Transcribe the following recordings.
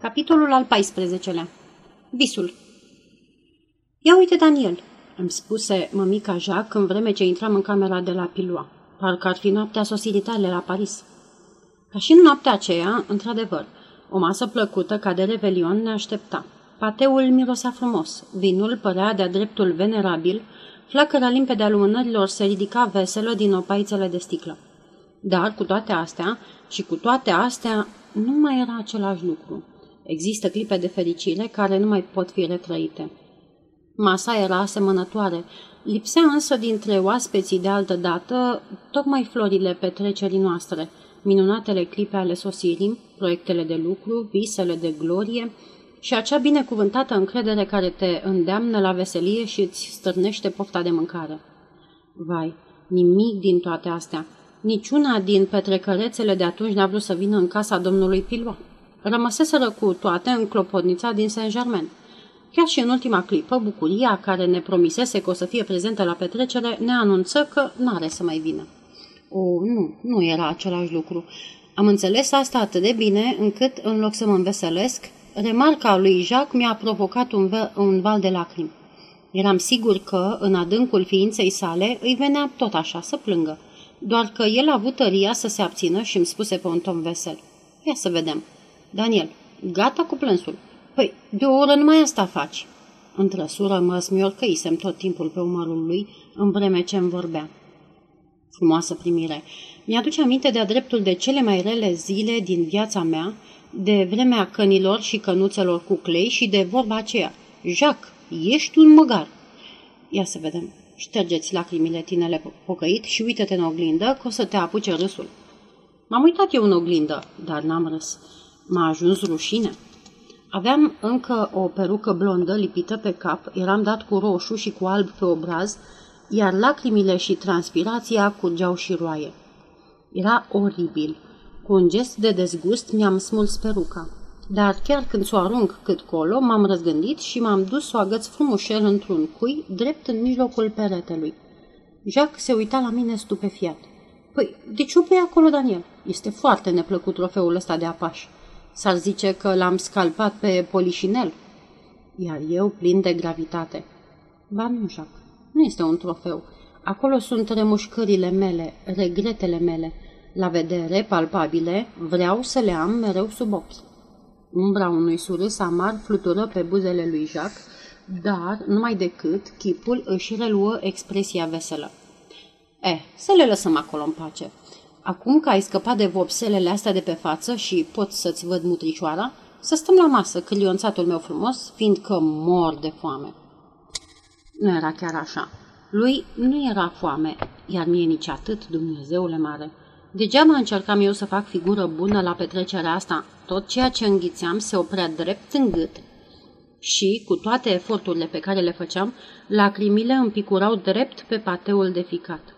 Capitolul al 14-lea Visul Ia uite, Daniel, îmi spuse mămica Jacques în vreme ce intram în camera de la Pilua. Parcă ar fi noaptea sosirii tale la Paris. Ca și în noaptea aceea, într-adevăr, o masă plăcută ca de revelion ne aștepta. Pateul mirosea frumos, vinul părea de-a dreptul venerabil, flacăra limpede a lumânărilor se ridica veselă din opaițele de sticlă. Dar, cu toate astea, și cu toate astea, nu mai era același lucru. Există clipe de fericire care nu mai pot fi retrăite. Masa era asemănătoare, lipsea însă dintre oaspeții de altă dată tocmai florile petrecerii noastre, minunatele clipe ale sosirii, proiectele de lucru, visele de glorie și acea binecuvântată încredere care te îndeamnă la veselie și îți stârnește pofta de mâncare. Vai, nimic din toate astea. Niciuna din petrecărețele de atunci n-a vrut să vină în casa domnului Pilua. Rămăseseră cu toate în clopotnița din Saint-Germain. Chiar și în ultima clipă, bucuria care ne promisese că o să fie prezentă la petrecere ne anunță că n-are să mai vină. O, nu, nu era același lucru. Am înțeles asta atât de bine încât, în loc să mă înveselesc, remarca lui Jacques mi-a provocat un, un val de lacrimi. Eram sigur că, în adâncul ființei sale, îi venea tot așa să plângă, doar că el a avut tăria să se abțină și îmi spuse pe un ton vesel. Ia să vedem. Daniel, gata cu plânsul. Păi, de o oră numai asta faci. În trăsură mă smiorcăisem tot timpul pe umărul lui, în vreme ce îmi vorbea. Frumoasă primire. Mi-aduce aminte de-a dreptul de cele mai rele zile din viața mea, de vremea cănilor și cănuțelor cu clei și de vorba aceea. Jacques, ești un măgar. Ia să vedem. Ștergeți lacrimile, tinele pocăit, și uită-te în oglindă, că o să te apuce râsul. M-am uitat eu în oglindă, dar n-am râs. M-a ajuns rușine. Aveam încă o perucă blondă lipită pe cap, eram dat cu roșu și cu alb pe obraz, iar lacrimile și transpirația curgeau și roaie. Era oribil. Cu un gest de dezgust mi-am smuls peruca. Dar chiar când s-o arunc cât colo, m-am răzgândit și m-am dus să o agăț frumușel într-un cui, drept în mijlocul peretelui. Jacques se uita la mine stupefiat. Păi, de ce o pui acolo, Daniel? Este foarte neplăcut trofeul ăsta de apaș. S-ar zice că l-am scalpat pe polișinel. Iar eu plin de gravitate. Ba nu, Jacques, nu este un trofeu. Acolo sunt remușcările mele, regretele mele. La vedere, palpabile, vreau să le am mereu sub ochi. Umbra unui surâs amar flutură pe buzele lui Jacques, dar, numai decât, chipul își reluă expresia veselă. Eh, să le lăsăm acolo în pace. Acum că ai scăpat de vopselele astea de pe față și pot să-ți văd mutricioara, să stăm la masă, câlionțatul meu frumos, fiindcă mor de foame. Nu era chiar așa. Lui nu era foame, iar mie nici atât, Dumnezeule mare. Degeaba încercam eu să fac figură bună la petrecerea asta. Tot ceea ce înghițeam se oprea drept în gât și, cu toate eforturile pe care le făceam, lacrimile îmi picurau drept pe pateul de ficat.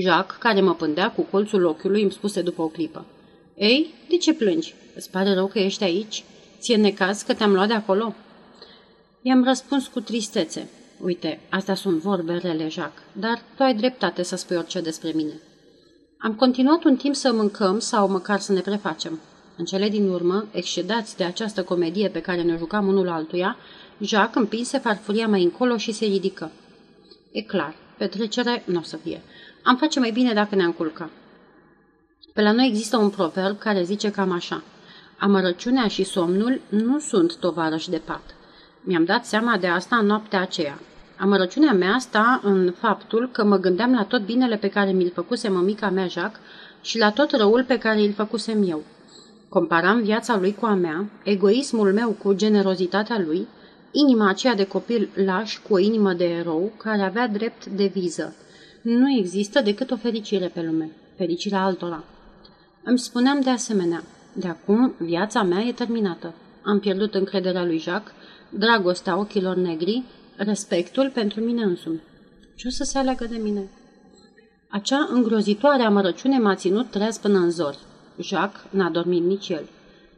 Jacques, care mă pândea cu colțul ochiului, îmi spuse după o clipă. Ei, de ce plângi? Îți pare rău că ești aici? Ție necaz că te-am luat de acolo?" I-am răspuns cu tristețe. Uite, astea sunt vorbe rele, Jacques, dar tu ai dreptate să spui orice despre mine. Am continuat un timp să mâncăm sau măcar să ne prefacem. În cele din urmă, excedați de această comedie pe care ne jucam unul altuia, Jacques împinse farfuria mai încolo și se ridică. E clar, petrecere nu o să fie. Am face mai bine dacă ne-am culca. Pe la noi există un proverb care zice cam așa. Amărăciunea și somnul nu sunt tovarăși de pat. Mi-am dat seama de asta în noaptea aceea. Amărăciunea mea sta în faptul că mă gândeam la tot binele pe care mi-l făcuse mămica mea Jacques și la tot răul pe care îl făcusem eu. Comparam viața lui cu a mea, egoismul meu cu generozitatea lui, inima aceea de copil laș cu o inimă de erou care avea drept de viză. Nu există decât o fericire pe lume, fericirea altora. Îmi spuneam de asemenea, de acum viața mea e terminată. Am pierdut încrederea lui Jacques, dragostea ochilor negri, respectul pentru mine însumi. Ce o să se aleagă de mine? Acea îngrozitoare amărăciune m-a ținut treaz până în zori. Jacques n-a dormit nici el.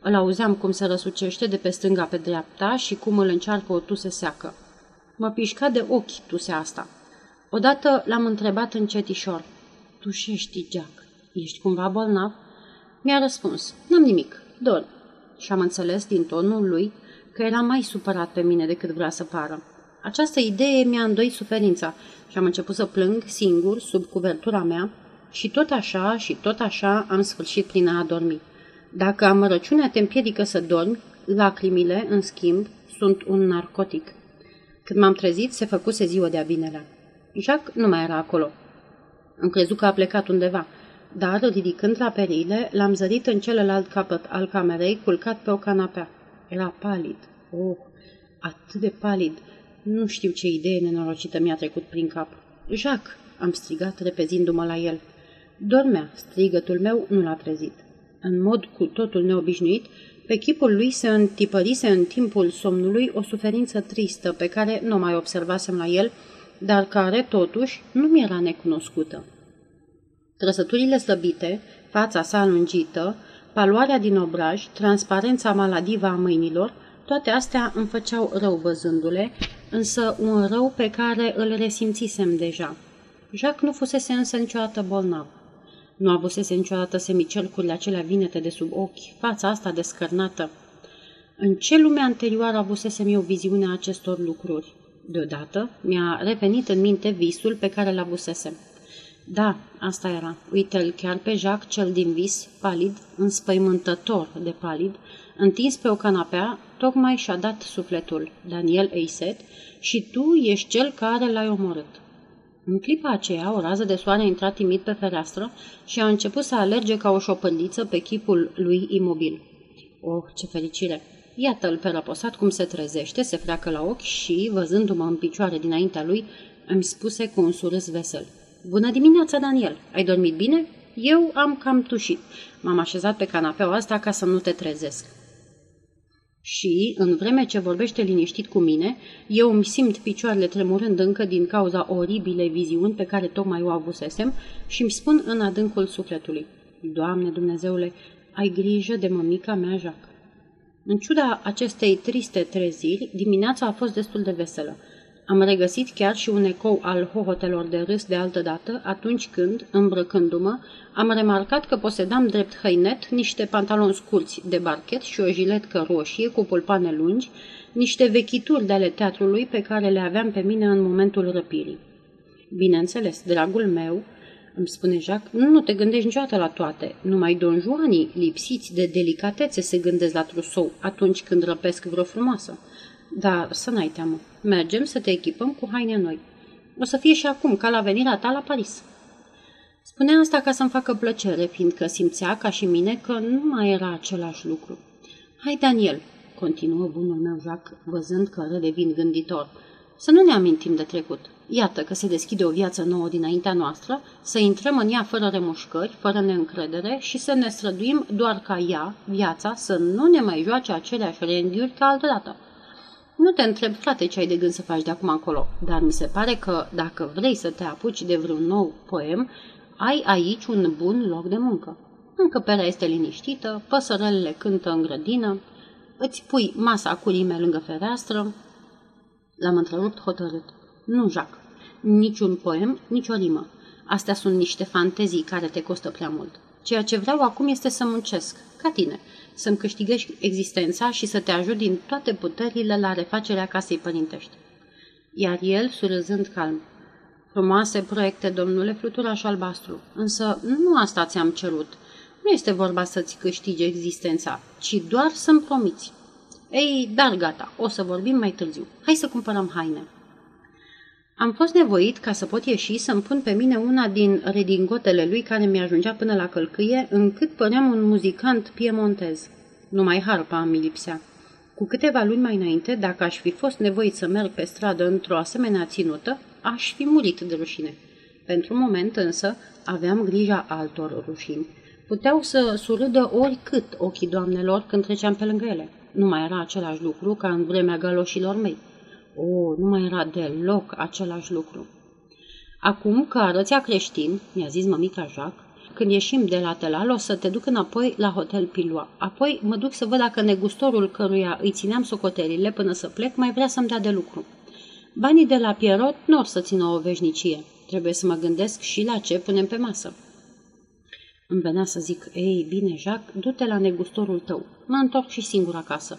Îl auzeam cum se răsucește de pe stânga pe dreapta și cum îl încearcă o tuse seacă. Mă pișca de ochi tusea asta. Odată l-am întrebat încetișor. știi, Jack, ești cumva bolnav? Mi-a răspuns, n-am nimic, dorm. și am înțeles din tonul lui că era mai supărat pe mine decât vrea să pară. Această idee mi-a îndoit suferința și am început să plâng singur sub cuvertura mea și tot așa și tot așa am sfârșit prin a adormi. Dacă amărăciunea te împiedică să dormi, lacrimile, în schimb, sunt un narcotic. Când m-am trezit, se făcuse ziua de-a binelea. Jacques nu mai era acolo. Am crezut că a plecat undeva, dar, ridicând la perile, l-am zărit în celălalt capăt al camerei, culcat pe o canapea. Era palid. Oh, atât de palid. Nu știu ce idee nenorocită mi-a trecut prin cap. Jacques, am strigat repezindu-mă la el. Dormea, strigătul meu nu l-a trezit. În mod cu totul neobișnuit, pe chipul lui se întipărise în timpul somnului o suferință tristă pe care nu mai observasem la el, dar care, totuși, nu mi era necunoscută. Trăsăturile slăbite, fața sa lungită, paloarea din obraj, transparența maladivă a mâinilor, toate astea îmi făceau rău văzându-le, însă un rău pe care îl resimțisem deja. Jacques nu fusese însă niciodată bolnav. Nu avusese niciodată semicercurile acelea vinete de sub ochi, fața asta descărnată. În ce lume anterioară avusesem eu viziunea acestor lucruri? Deodată mi-a revenit în minte visul pe care l avusesem. Da, asta era. Uite-l chiar pe Jacques, cel din vis, palid, înspăimântător de palid, întins pe o canapea, tocmai și-a dat sufletul, Daniel Eiset, și tu ești cel care l-ai omorât. În clipa aceea, o rază de soare a intrat timid pe fereastră și a început să alerge ca o șopândiță pe chipul lui imobil. Oh, ce fericire! Iată-l pe răposat cum se trezește, se freacă la ochi și, văzându-mă în picioare dinaintea lui, îmi spuse cu un surâs vesel. Bună dimineața, Daniel! Ai dormit bine? Eu am cam tușit. M-am așezat pe canapeaua asta ca să nu te trezesc și, în vreme ce vorbește liniștit cu mine, eu îmi simt picioarele tremurând încă din cauza oribile viziuni pe care tocmai o avusesem și îmi spun în adâncul sufletului, Doamne Dumnezeule, ai grijă de mămica mea, Jacques. În ciuda acestei triste treziri, dimineața a fost destul de veselă. Am regăsit chiar și un ecou al hohotelor de râs de altă dată, atunci când, îmbrăcându-mă, am remarcat că posedam drept hăinet niște pantaloni scurți de barchet și o jiletcă roșie cu pulpane lungi, niște vechituri de ale teatrului pe care le aveam pe mine în momentul răpirii. Bineînțeles, dragul meu, îmi spune Jacques, nu te gândești niciodată la toate. Numai donjoanii lipsiți de delicatețe se gândesc la trusou atunci când răpesc vreo frumoasă. Dar să n-ai teamă. Mergem să te echipăm cu haine noi. O să fie și acum, ca la venirea ta la Paris. Spunea asta ca să-mi facă plăcere, fiindcă simțea, ca și mine, că nu mai era același lucru. Hai, Daniel, continuă bunul meu Jacques, văzând că redevin gânditor, să nu ne amintim de trecut. Iată că se deschide o viață nouă dinaintea noastră, să intrăm în ea fără remușcări, fără neîncredere și să ne străduim doar ca ea, viața, să nu ne mai joace aceleași rendiuri ca altădată. Nu te întreb, frate, ce ai de gând să faci de acum încolo, dar mi se pare că, dacă vrei să te apuci de vreun nou poem, ai aici un bun loc de muncă. Încăperea este liniștită, păsărelele cântă în grădină, îți pui masa cu rime lângă fereastră. L-am întrerupt hotărât. Nu, Jacques, niciun poem, nicio rimă. Astea sunt niște fantezii care te costă prea mult. Ceea ce vreau acum este să muncesc, ca tine, să-mi câștigăși existența și să te ajut din toate puterile la refacerea casei părintești. Iar el, surâzând calm, Frumoase proiecte, domnule fluturaș albastru, însă nu asta ți-am cerut. Nu este vorba să-ți câștigi existența, ci doar să-mi promiți. Ei, dar gata, o să vorbim mai târziu. Hai să cumpărăm haine. Am fost nevoit, ca să pot ieși, să-mi pun pe mine una din redingotele lui care mi-ajungea până la călcâie, încât păream un muzicant piemontez. Numai harpa mi lipsea. Cu câteva luni mai înainte, dacă aș fi fost nevoit să merg pe stradă într-o asemenea ținută, aș fi murit de rușine. Pentru moment însă aveam grija altor rușini. Puteau să surâdă oricât ochii doamnelor când treceam pe lângă ele. Nu mai era același lucru ca în vremea galoșilor mei. O, nu mai era deloc același lucru. Acum că arăția creștin, mi-a zis mămica Jacques, când ieșim de la Telal, o să te duc înapoi la Hotel Pilua. Apoi mă duc să văd dacă negustorul căruia îi țineam socotelile până să plec mai vrea să-mi dea de lucru. Banii de la Pierrot nu or să țină o veșnicie. Trebuie să mă gândesc și la ce punem pe masă. Îmi venea să zic, ei, bine, Jacques, du-te la negustorul tău. Mă întorc și singur acasă.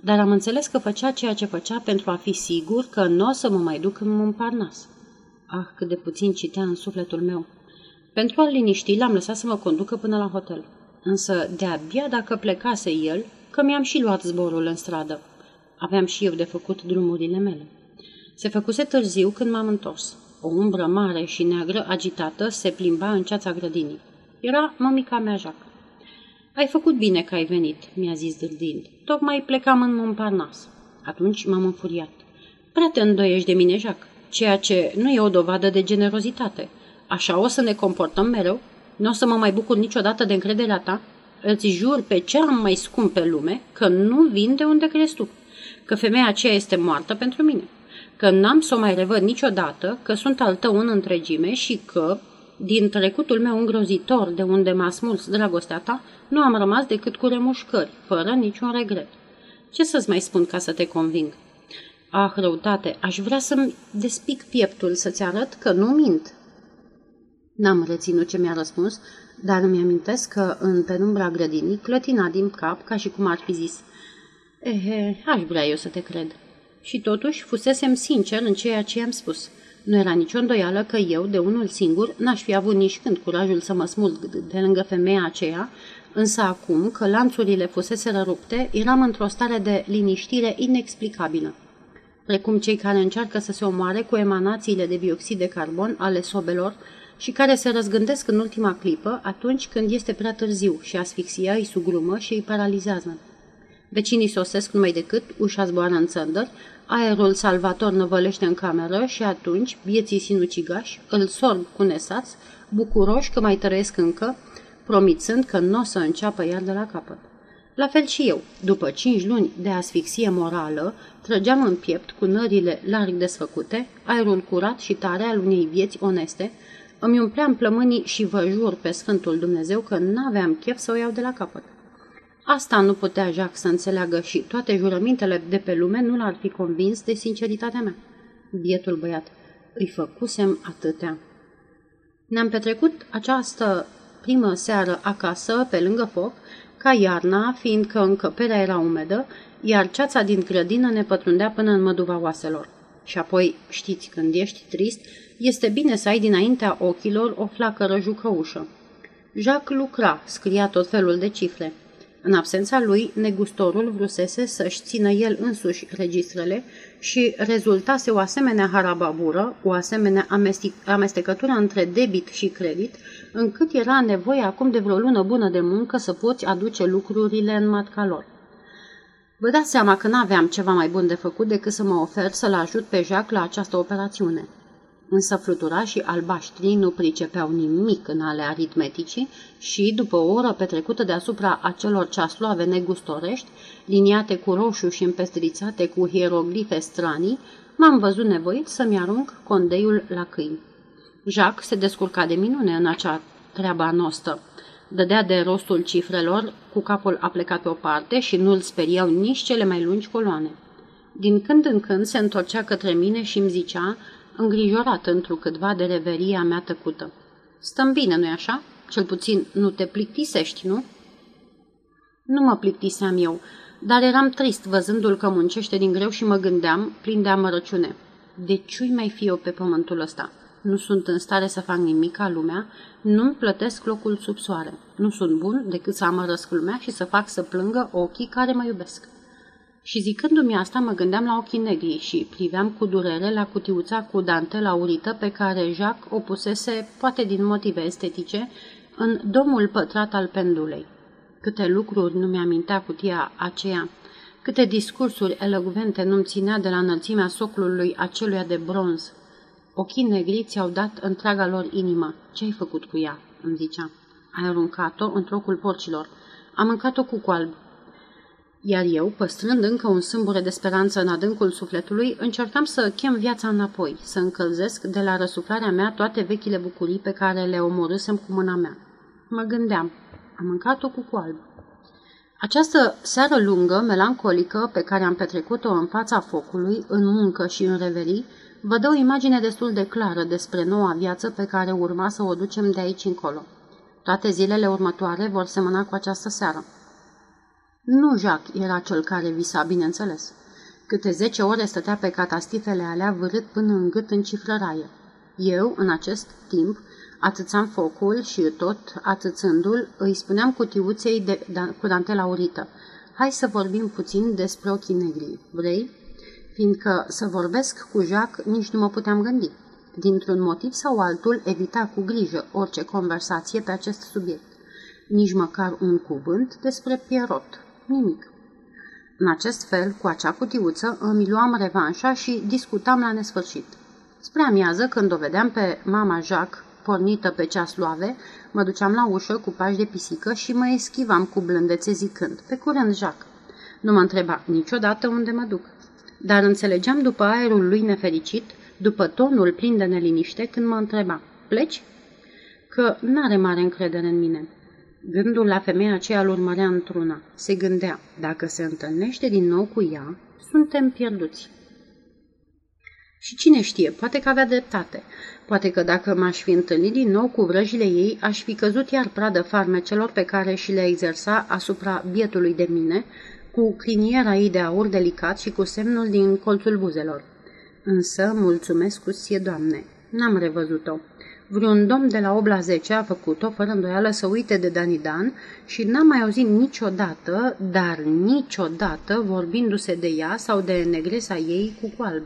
Dar am înțeles că făcea ceea ce făcea pentru a fi sigur că nu o să mă mai duc în Montparnasse. Ah, cât de puțin citea în sufletul meu. Pentru a-l liniști, l-am lăsat să mă conducă până la hotel. Însă, de-abia dacă plecase el, că mi-am și luat zborul în stradă. Aveam și eu de făcut drumurile mele. Se făcuse târziu când m-am întors. O umbră mare și neagră, agitată, se plimba în ceața grădinii. Era mămica mea, Jacques. Ai făcut bine că ai venit, mi-a zis dârdind. Tocmai plecam în Montparnasse. Atunci m-am înfuriat. Prea te îndoiești de mine, Jacques, ceea ce nu e o dovadă de generozitate. Așa o să ne comportăm mereu? Nu o să mă mai bucur niciodată de încrederea ta? Îți jur pe ce am mai scump pe lume că nu vin de unde crezi tu, că femeia aceea este moartă pentru mine, că n-am să o mai revăd niciodată, că sunt al tău în întregime și că, din trecutul meu îngrozitor de unde m-a smuls dragostea ta, nu am rămas decât cu remușcări, fără niciun regret. Ce să-ți mai spun ca să te conving? Ah, răutate, aș vrea să-mi despic pieptul să-ți arăt că nu mint. N-am reținut ce mi-a răspuns, dar îmi amintesc că în penumbra grădinii clătina din cap ca și cum ar fi zis Ehe, aș vrea eu să te cred. Și totuși fusesem sincer în ceea ce am spus. Nu era nicio îndoială că eu, de unul singur, n-aș fi avut nici când curajul să mă smulg de lângă femeia aceea, însă acum că lanțurile fusese rupte, eram într-o stare de liniștire inexplicabilă. Precum cei care încearcă să se omoare cu emanațiile de dioxid de carbon ale sobelor și care se răzgândesc în ultima clipă atunci când este prea târziu și asfixia îi sugrumă și îi paralizează. Vecinii sosesc numai decât, ușa zboară în țăndări, aerul salvator năvălește în cameră și atunci bieții sinucigași îl sorb cu nesați, bucuroși că mai trăiesc încă, promițând că nu o să înceapă iar de la capăt. La fel și eu, după cinci luni de asfixie morală, trăgeam în piept cu nările larg desfăcute, aerul curat și tare al unei vieți oneste, îmi umpleam plămânii și vă jur pe Sfântul Dumnezeu că n-aveam chef să o iau de la capăt. Asta nu putea Jacques să înțeleagă și toate jurămintele de pe lume nu l-ar fi convins de sinceritatea mea. Bietul băiat, îi făcusem atâtea. Ne-am petrecut această primă seară acasă, pe lângă foc, ca iarna, fiindcă încăperea era umedă, iar ceața din grădină ne pătrundea până în măduva oaselor. Și apoi, știți, când ești trist, este bine să ai dinaintea ochilor o flacără jucăușă. Jacques lucra, scria tot felul de cifre. În absența lui, negustorul vrusese să-și țină el însuși registrele și rezultase o asemenea harababură, o asemenea amestecătură între debit și credit, încât era nevoie acum de vreo lună bună de muncă să poți aduce lucrurile în matca lor. Vă dați seama că n-aveam ceva mai bun de făcut decât să mă ofer să-l ajut pe Jacques la această operațiune. Însă fluturașii albaștri nu pricepeau nimic în ale aritmeticii și, după o oră petrecută deasupra acelor ceasloave negustorești, liniate cu roșu și împestrițate cu hieroglife stranii, m-am văzut nevoit să-mi arunc condeiul la câini. Jacques se descurca de minune în acea treaba noastră. Dădea de rostul cifrelor, cu capul aplecat pe o parte și nu-l speriau nici cele mai lungi coloane. Din când în când se întorcea către mine și îmi zicea, îngrijorat întrucâtva de reveria mea tăcută. Stăm bine, nu-i așa? Cel puțin nu te plictisești, nu? Nu mă plictiseam eu, dar eram trist văzându-l că muncește din greu și mă gândeam, plin de amărăciune. De ce mai fi eu pe pământul ăsta? Nu sunt în stare să fac nimic ca lumea, nu-mi plătesc locul sub soare. Nu sunt bun decât să amărăsc lumea și să fac să plângă ochii care mă iubesc. Și zicându-mi asta, mă gândeam la ochii negri și priveam cu durere la cutiuța cu dantelă aurită pe care Jacques o pusese, poate din motive estetice, în domul pătrat al pendulei. Câte lucruri nu mi-amintea cutia aceea, câte discursuri elogvente nu-mi ținea de la înălțimea soclului aceluia de bronz. Ochii negri ți-au dat întreaga lor inimă. Ce ai făcut cu ea?" îmi zicea. Ai aruncat-o în trocul porcilor. Am mâncat-o cu coalb. Iar eu, păstrând încă un sâmbure de speranță în adâncul sufletului, încercam să chem viața înapoi, să încălzesc de la răsuflarea mea toate vechile bucurii pe care le omorâsem cu mâna mea. Mă gândeam, am mâncat-o cu coalb. Această seară lungă, melancolică, pe care am petrecut-o în fața focului, în muncă și în reverii, vă dă o imagine destul de clară despre noua viață pe care urma să o ducem de aici încolo. Toate zilele următoare vor semăna cu această seară. Nu Jacques era cel care visa, bineînțeles. Câte zece ore stătea pe catastifele alea vârât până în gât în cifrăraie. Eu, în acest timp, atâțam focul și tot atâțându-l, îi spuneam cutiuței de, da, cu dantela urită. Hai să vorbim puțin despre ochii negri. Vrei? Fiindcă să vorbesc cu Jacques nici nu mă puteam gândi. Dintr-un motiv sau altul, evita cu grijă orice conversație pe acest subiect. Nici măcar un cuvânt despre Pierrot. Nimic. În acest fel, cu acea cutiuță, îmi luam revanșa și discutam la nesfârșit. Spre amiază, când o vedeam pe mama Jacques pornită pe ceas luave, mă duceam la ușă cu pași de pisică și mă eschivam cu blândețe zicând, pe curând, Jacques. Nu mă întreba niciodată unde mă duc. Dar înțelegeam după aerul lui nefericit, după tonul plin de neliniște, când mă întreba, pleci? Că n-are mare încredere în mine. Gândul la femeia aceea îl urmărea într-una. Se gândea, dacă se întâlnește din nou cu ea, suntem pierduți. Și cine știe, poate că avea dreptate. Poate că dacă m-aș fi întâlnit din nou cu vrăjile ei, aș fi căzut iar pradă farmecelor pe care și le exersa asupra bietului de mine, cu criniera ei de aur delicat și cu semnul din colțul buzelor. Însă, mulțumesc cu sie, Doamne, n-am revăzut-o. Vreun domn de la 8 la 10 a făcut-o, fără îndoială, să uite de Danidan și n-am mai auzit niciodată, dar niciodată, vorbindu-se de ea sau de negresa ei cu coalb.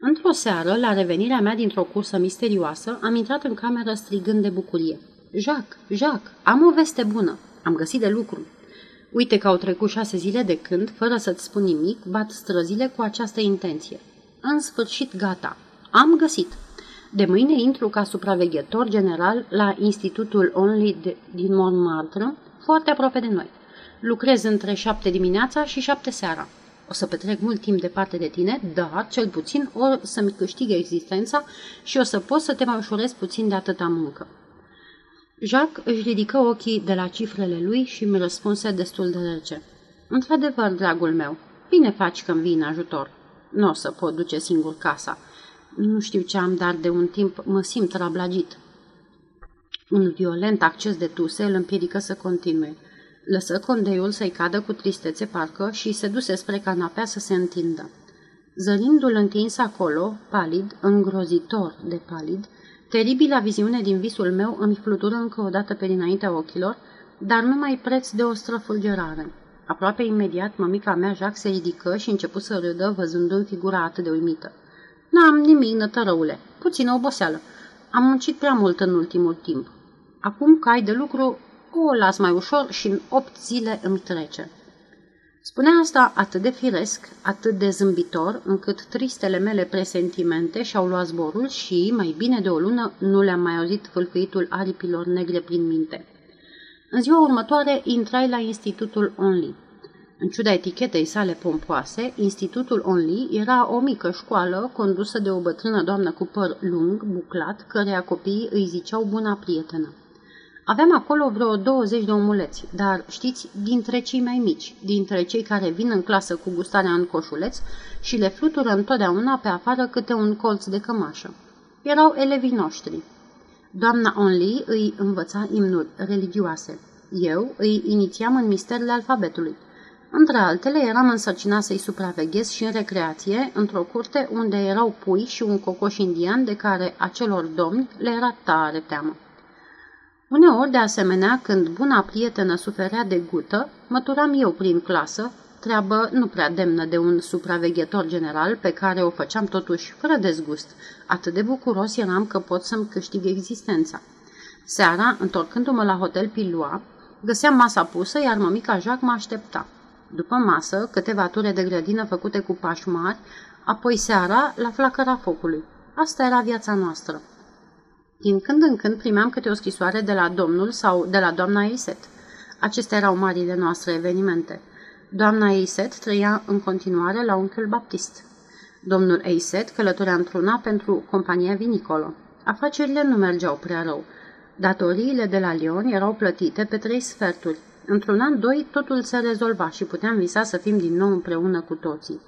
Într-o seară, la revenirea mea dintr-o cursă misterioasă, am intrat în cameră strigând de bucurie. Jacques, Jacques, am o veste bună. Am găsit de lucru. Uite că au trecut șase zile de când, fără să-ți spun nimic, bat străzile cu această intenție. În sfârșit gata. Am găsit. De mâine intru ca supraveghetor general la Institutul Only de, din Montmartre, foarte aproape de noi. Lucrez între șapte dimineața și șapte seara. O să petrec mult timp departe de tine, dar, cel puțin, o să-mi câștig existența și o să pot să te mai ușurez puțin de atâta muncă. Jacques își ridică ochii de la cifrele lui și mi răspunse destul de rece. Într-adevăr, dragul meu, bine faci că-mi vii în ajutor. Nu o să pot duce singur casa. Nu știu ce am, dar de un timp mă simt rablagit. Un violent acces de tuse îl împiedică să continue. Lăsă condeiul să-i cadă cu tristețe parcă și se duse spre canapea să se întindă. Zărindu-l întins acolo, palid, îngrozitor de palid, teribila viziune din visul meu îmi flutură încă o dată pe dinaintea ochilor, dar numai preț de o străfulgerare. Aproape imediat, mămica mea, Jacques, se ridică și început să râdă, văzându-mi figura atât de uimită. N-am nimic, nătărăule, puțină oboseală. Am muncit prea mult în ultimul timp. Acum că ai de lucru, o las mai ușor și în opt zile îmi trece. Spunea asta atât de firesc, atât de zâmbitor, încât tristele mele presentimente și-au luat zborul și, mai bine de o lună, nu le-am mai auzit fâlfâitul aripilor negre prin minte. În ziua următoare intrai la Institutul Only. În ciuda etichetei sale pompoase, Institutul Only era o mică școală condusă de o bătrână doamnă cu păr lung, buclat, căreia copiii îi ziceau buna prietenă. Aveam acolo vreo 20 de omuleți, dar știți, dintre cei mai mici, dintre cei care vin în clasă cu gustarea în coșuleț și le flutură întotdeauna pe afară câte un colț de cămașă. Erau elevii noștri. Doamna Only îi învăța imnuri religioase. Eu îi inițiam în misterele alfabetului. Între altele, eram însărcinat să-i supraveghez și în recreație, într-o curte unde erau pui și un cocoș indian de care acelor domni le era tare teamă. Uneori, de asemenea, când buna prietenă suferea de gută, măturam eu prin clasă, treabă nu prea demnă de un supraveghetor general pe care o făceam totuși fără dezgust. Atât de bucuros eram că pot să-mi câștig existența. Seara, întorcându-mă la hotel Pilua, găseam masa pusă, iar mămica Jacques mă aștepta. După masă, câteva ture de grădină făcute cu pași mari, apoi seara, la flacăra focului. Asta era viața noastră. Din când în când primeam câte o scrisoare de la domnul sau de la doamna Eiset. Acestea erau marile noastre evenimente. Doamna Eiset trăia în continuare la unchiul Baptist. Domnul Eiset călătorea într-una pentru compania vinicolă. Afacerile nu mergeau prea rău. Datoriile de la Lyon erau plătite pe trei sferturi. Într-un an, doi, totul se rezolva și puteam visa să fim din nou împreună cu toții.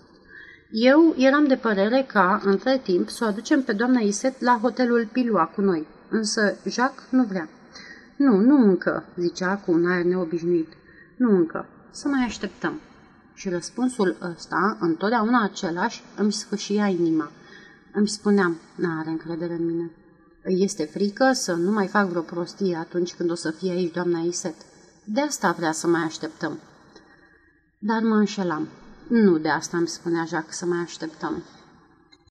Eu eram de părere ca, între timp, să o aducem pe doamna Iset la hotelul Pilua cu noi, însă Jacques nu vrea. Nu, nu încă, zicea cu un aer neobișnuit. Nu încă. Să mai așteptăm. Și răspunsul ăsta, întotdeauna același, îmi sfâșia inima. Îmi spuneam, n-are încredere în mine. Îi este frică să nu mai fac vreo prostie atunci când o să fie aici doamna Iset. De asta vrea să mai așteptăm. Dar mă înșelam. Nu de asta îmi spunea Jacques să mai așteptăm.